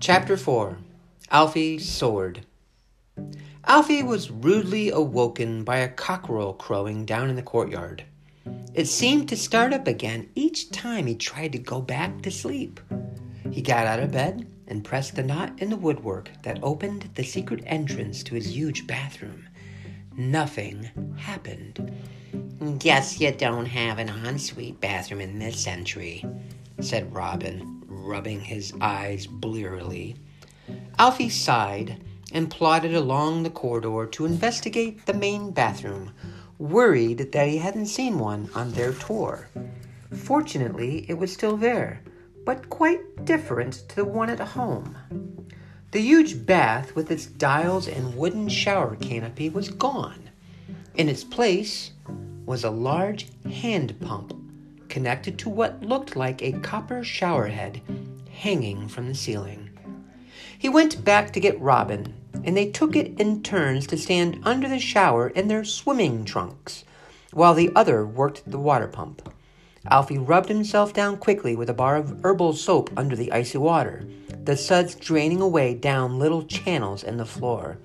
Chapter 4 Alfie's Sword Alfie was rudely awoken by a cockerel crowing down in the courtyard. It seemed to start up again each time he tried to go back to sleep. He got out of bed and pressed the knot in the woodwork that opened the secret entrance to his huge bathroom. Nothing happened. Guess you don't have an ensuite bathroom in this century, said Robin, rubbing his eyes blearily. Alfie sighed and plodded along the corridor to investigate the main bathroom, worried that he hadn't seen one on their tour. Fortunately, it was still there, but quite different to the one at home. The huge bath with its dials and wooden shower canopy was gone. In its place was a large hand pump connected to what looked like a copper shower head hanging from the ceiling. He went back to get Robin, and they took it in turns to stand under the shower in their swimming trunks, while the other worked the water pump. Alfie rubbed himself down quickly with a bar of herbal soap under the icy water, the suds draining away down little channels in the floor.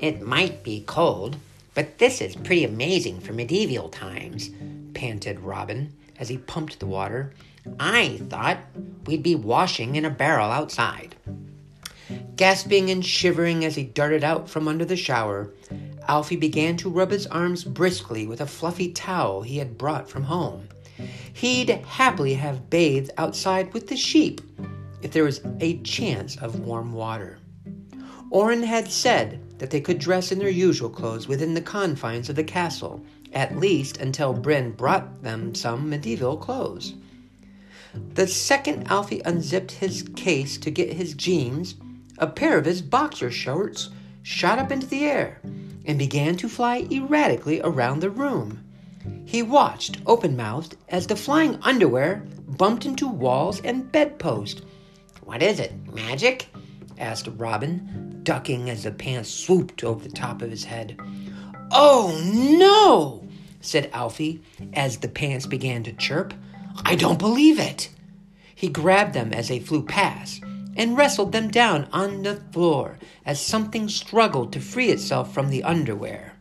It might be cold, but this is pretty amazing for medieval times, panted Robin as he pumped the water. I thought we'd be washing in a barrel outside. Gasping and shivering as he darted out from under the shower, Alfie began to rub his arms briskly with a fluffy towel he had brought from home. He'd happily have bathed outside with the sheep if there was a chance of warm water. Orin had said that they could dress in their usual clothes within the confines of the castle, at least until Bryn brought them some medieval clothes. The second Alfie unzipped his case to get his jeans, a pair of his boxer shorts shot up into the air and began to fly erratically around the room. He watched, open mouthed, as the flying underwear bumped into walls and bedpost. What is it, magic? asked Robin, ducking as the pants swooped over the top of his head. Oh no, said Alfie as the pants began to chirp. I don't believe it. He grabbed them as they flew past and wrestled them down on the floor as something struggled to free itself from the underwear.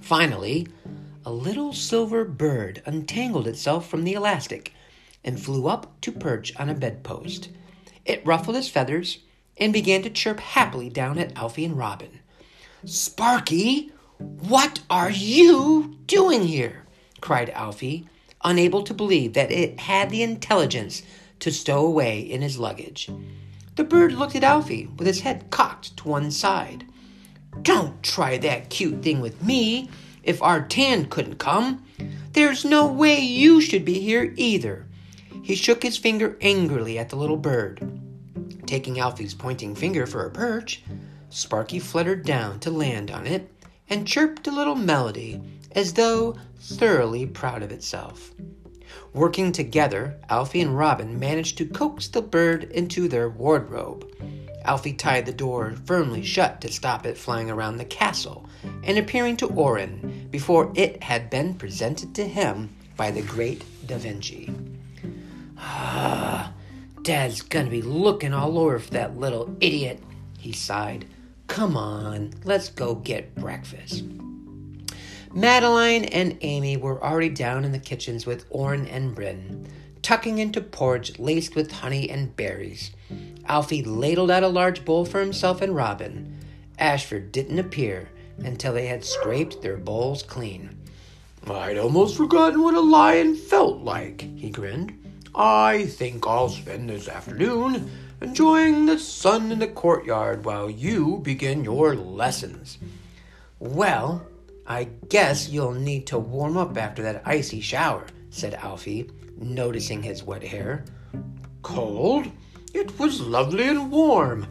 Finally, a little silver bird untangled itself from the elastic and flew up to perch on a bedpost. It ruffled its feathers and began to chirp happily down at Alfie and Robin. Sparky, what are you doing here? cried Alfie, unable to believe that it had the intelligence to stow away in his luggage. The bird looked at Alfie with his head cocked to one side. Don't try that cute thing with me. If our tan couldn't come, there's no way you should be here either. He shook his finger angrily at the little bird. Taking Alfie's pointing finger for a perch, Sparky fluttered down to land on it and chirped a little melody as though thoroughly proud of itself. Working together, Alfie and Robin managed to coax the bird into their wardrobe. Alfie tied the door firmly shut to stop it flying around the castle and appearing to Orin before it had been presented to him by the great Da Vinci. Ah, Dad's gonna be looking all over for that little idiot, he sighed. Come on, let's go get breakfast. Madeline and Amy were already down in the kitchens with Orin and Bryn, tucking into porridge laced with honey and berries. Alfie ladled out a large bowl for himself and Robin. Ashford didn't appear until they had scraped their bowls clean. I'd almost forgotten what a lion felt like, he grinned. I think I'll spend this afternoon enjoying the sun in the courtyard while you begin your lessons. Well, I guess you'll need to warm up after that icy shower, said Alfie, noticing his wet hair. Cold? It was lovely and warm.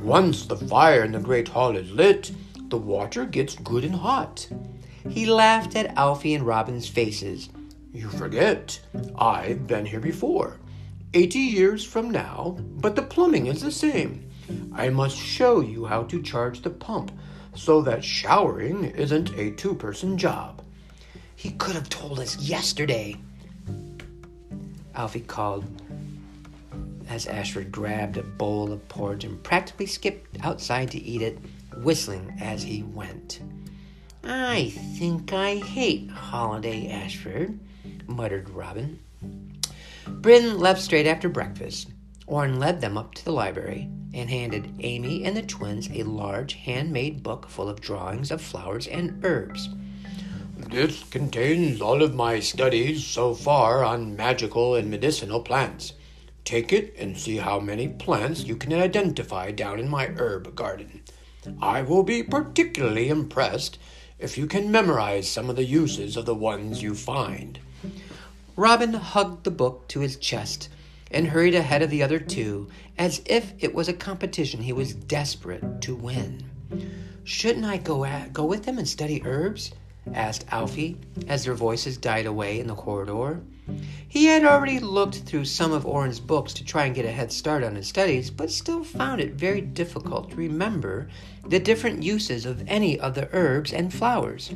Once the fire in the great hall is lit, the water gets good and hot. He laughed at Alfie and Robin's faces. You forget, I've been here before. Eighty years from now, but the plumbing is the same. I must show you how to charge the pump so that showering isn't a two person job. He could have told us yesterday, Alfie called as Ashford grabbed a bowl of porridge and practically skipped outside to eat it, whistling as he went. I think I hate Holiday Ashford, muttered Robin. Bryn left straight after breakfast. Orin led them up to the library and handed Amy and the twins a large handmade book full of drawings of flowers and herbs. This contains all of my studies so far on magical and medicinal plants. Take it and see how many plants you can identify down in my herb garden. I will be particularly impressed if you can memorize some of the uses of the ones you find. Robin hugged the book to his chest and hurried ahead of the other two as if it was a competition he was desperate to win. Shouldn't I go at, go with them and study herbs? asked Alfie as their voices died away in the corridor. He had already looked through some of Orin's books to try and get a head start on his studies, but still found it very difficult to remember the different uses of any of the herbs and flowers.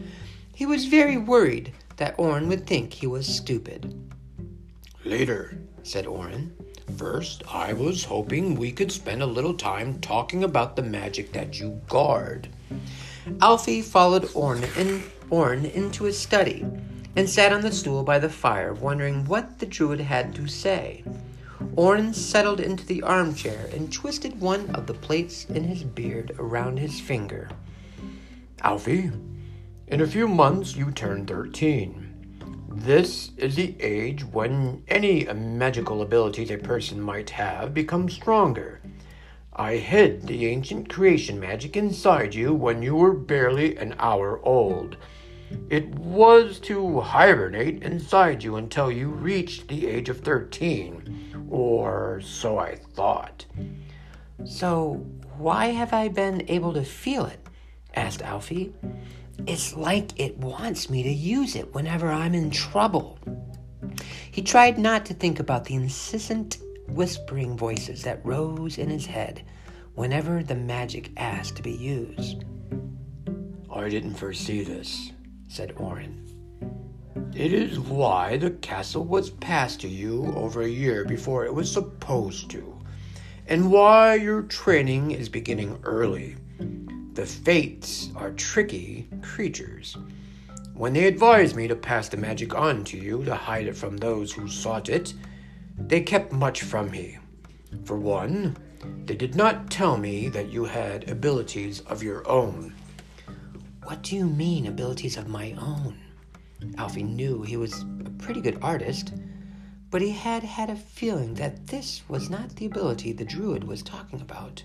He was very worried that Orin would think he was stupid. Later, said Orin. First, I was hoping we could spend a little time talking about the magic that you guard. Alfie followed Orin, in, Orin into his study and sat on the stool by the fire, wondering what the druid had to say. Orin settled into the armchair and twisted one of the plates in his beard around his finger. Alfie, in a few months you turn thirteen. This is the age when any magical abilities a person might have become stronger. I hid the ancient creation magic inside you when you were barely an hour old. It was to hibernate inside you until you reached the age of 13, or so I thought. So, why have I been able to feel it? asked Alfie. It's like it wants me to use it whenever I'm in trouble. He tried not to think about the incessant whispering voices that rose in his head whenever the magic asked to be used. I didn't foresee this, said Orin. It is why the castle was passed to you over a year before it was supposed to, and why your training is beginning early. The Fates are tricky creatures. When they advised me to pass the magic on to you to hide it from those who sought it, they kept much from me. For one, they did not tell me that you had abilities of your own. What do you mean, abilities of my own? Alfie knew he was a pretty good artist, but he had had a feeling that this was not the ability the druid was talking about.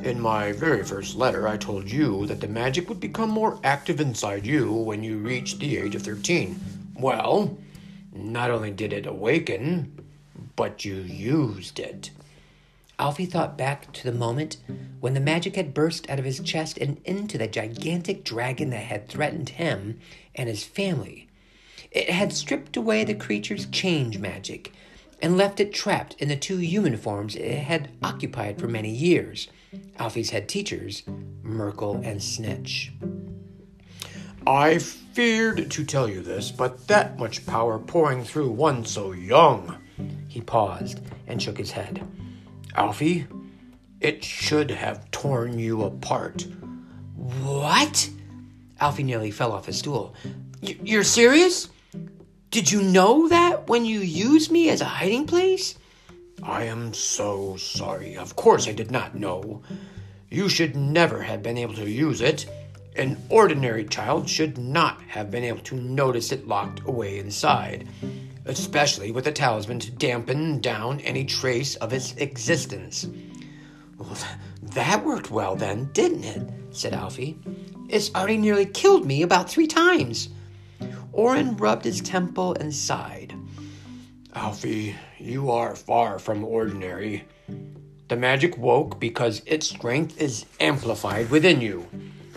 In my very first letter, I told you that the magic would become more active inside you when you reached the age of 13. Well, not only did it awaken, but you used it. Alfie thought back to the moment when the magic had burst out of his chest and into the gigantic dragon that had threatened him and his family. It had stripped away the creature's change magic and left it trapped in the two human forms it had occupied for many years. Alfie's head teachers, Merkel and Snitch. I feared to tell you this, but that much power pouring through one so young. He paused and shook his head. Alfie, it should have torn you apart. What? Alfie nearly fell off his stool. You're serious? Did you know that when you used me as a hiding place? I am so sorry. Of course I did not know. You should never have been able to use it. An ordinary child should not have been able to notice it locked away inside, especially with a talisman to dampen down any trace of its existence. Well, that worked well then, didn't it? said Alfie. It's already nearly killed me about three times. Orin rubbed his temple and sighed. Alfie, you are far from ordinary. The magic woke because its strength is amplified within you.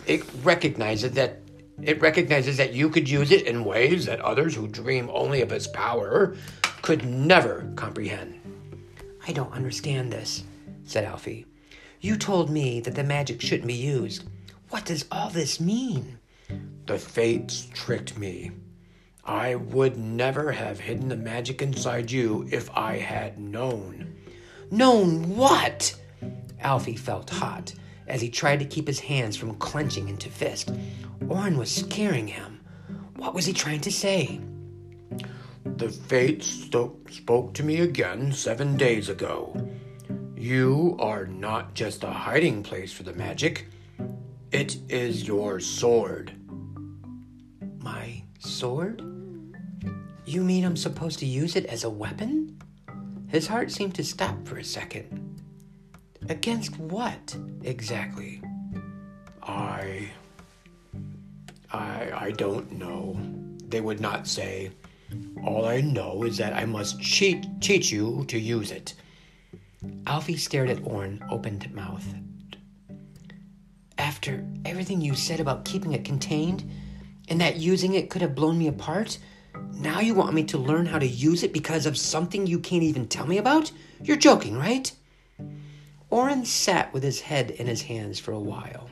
It recognizes that it recognizes that you could use it in ways that others who dream only of its power could never comprehend. I don't understand this, said Alfie. You told me that the magic shouldn't be used. What does all this mean? The fates tricked me. I would never have hidden the magic inside you if I had known. Known what? Alfie felt hot as he tried to keep his hands from clenching into fists. Orin was scaring him. What was he trying to say? The fates sto- spoke to me again seven days ago. You are not just a hiding place for the magic, it is your sword. My sword? You mean I'm supposed to use it as a weapon? His heart seemed to stop for a second. Against what exactly? I. I. I don't know. They would not say. All I know is that I must cheat, teach you to use it. Alfie stared at Orin, open mouthed. After everything you said about keeping it contained, and that using it could have blown me apart, now you want me to learn how to use it because of something you can't even tell me about? You're joking, right? Orin sat with his head in his hands for a while.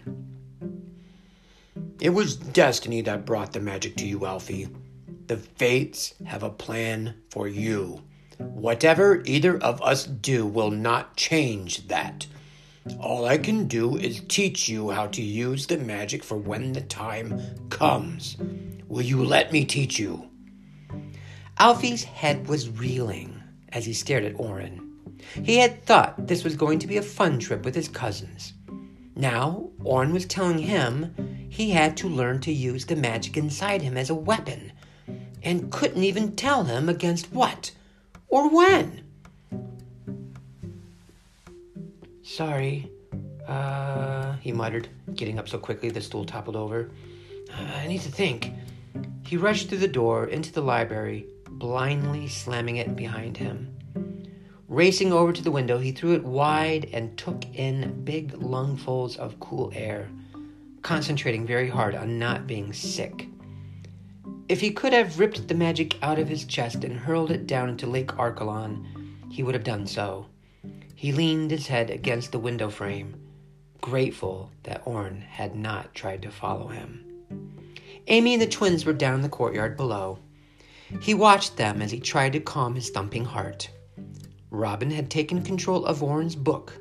It was destiny that brought the magic to you, Alfie. The fates have a plan for you. Whatever either of us do will not change that. All I can do is teach you how to use the magic for when the time comes. Will you let me teach you? Alfie's head was reeling as he stared at Orin. He had thought this was going to be a fun trip with his cousins. Now, Orin was telling him he had to learn to use the magic inside him as a weapon, and couldn't even tell him against what or when. Sorry, uh, he muttered, getting up so quickly the stool toppled over. I need to think. He rushed through the door into the library, blindly slamming it behind him. Racing over to the window, he threw it wide and took in big lungfuls of cool air, concentrating very hard on not being sick. If he could have ripped the magic out of his chest and hurled it down into Lake Arkalon, he would have done so. He leaned his head against the window frame, grateful that Orin had not tried to follow him. Amy and the twins were down in the courtyard below. He watched them as he tried to calm his thumping heart. Robin had taken control of Orin's book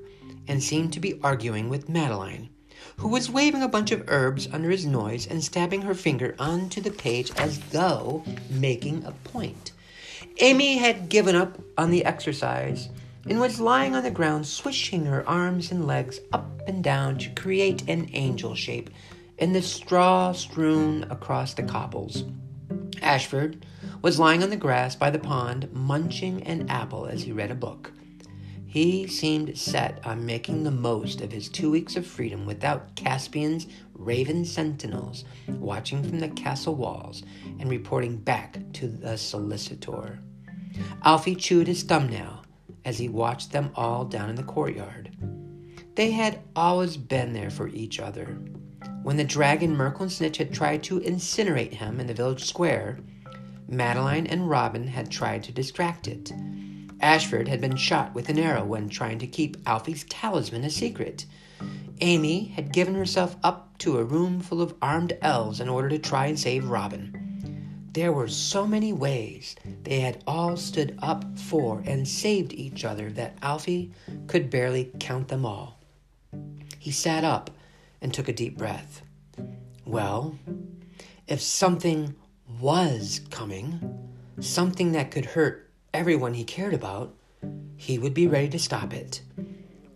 and seemed to be arguing with Madeline, who was waving a bunch of herbs under his nose and stabbing her finger onto the page as though making a point. Amy had given up on the exercise and was lying on the ground, swishing her arms and legs up and down to create an angel shape in the straw strewn across the cobbles. Ashford was lying on the grass by the pond, munching an apple as he read a book. He seemed set on making the most of his two weeks of freedom without Caspian's raven sentinels watching from the castle walls and reporting back to the solicitor. Alfie chewed his thumbnail as he watched them all down in the courtyard. They had always been there for each other. When the dragon Merkel and Snitch had tried to incinerate him in the village square, Madeline and Robin had tried to distract it. Ashford had been shot with an arrow when trying to keep Alfie's talisman a secret. Amy had given herself up to a room full of armed elves in order to try and save Robin. There were so many ways they had all stood up for and saved each other that Alfie could barely count them all. He sat up and took a deep breath. Well, if something was coming, something that could hurt everyone he cared about, he would be ready to stop it.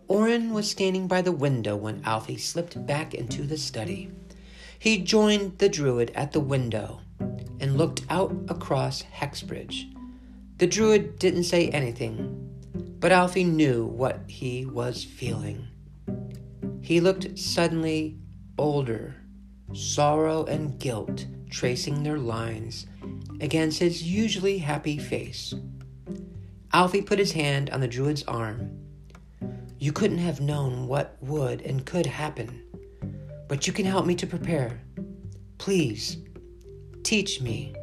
Orin was standing by the window when Alfie slipped back into the study. He joined the druid at the window and looked out across Hexbridge. The druid didn't say anything, but Alfie knew what he was feeling. He looked suddenly older, sorrow and guilt tracing their lines against his usually happy face. Alfie put his hand on the druid's arm. You couldn't have known what would and could happen, but you can help me to prepare. Please, teach me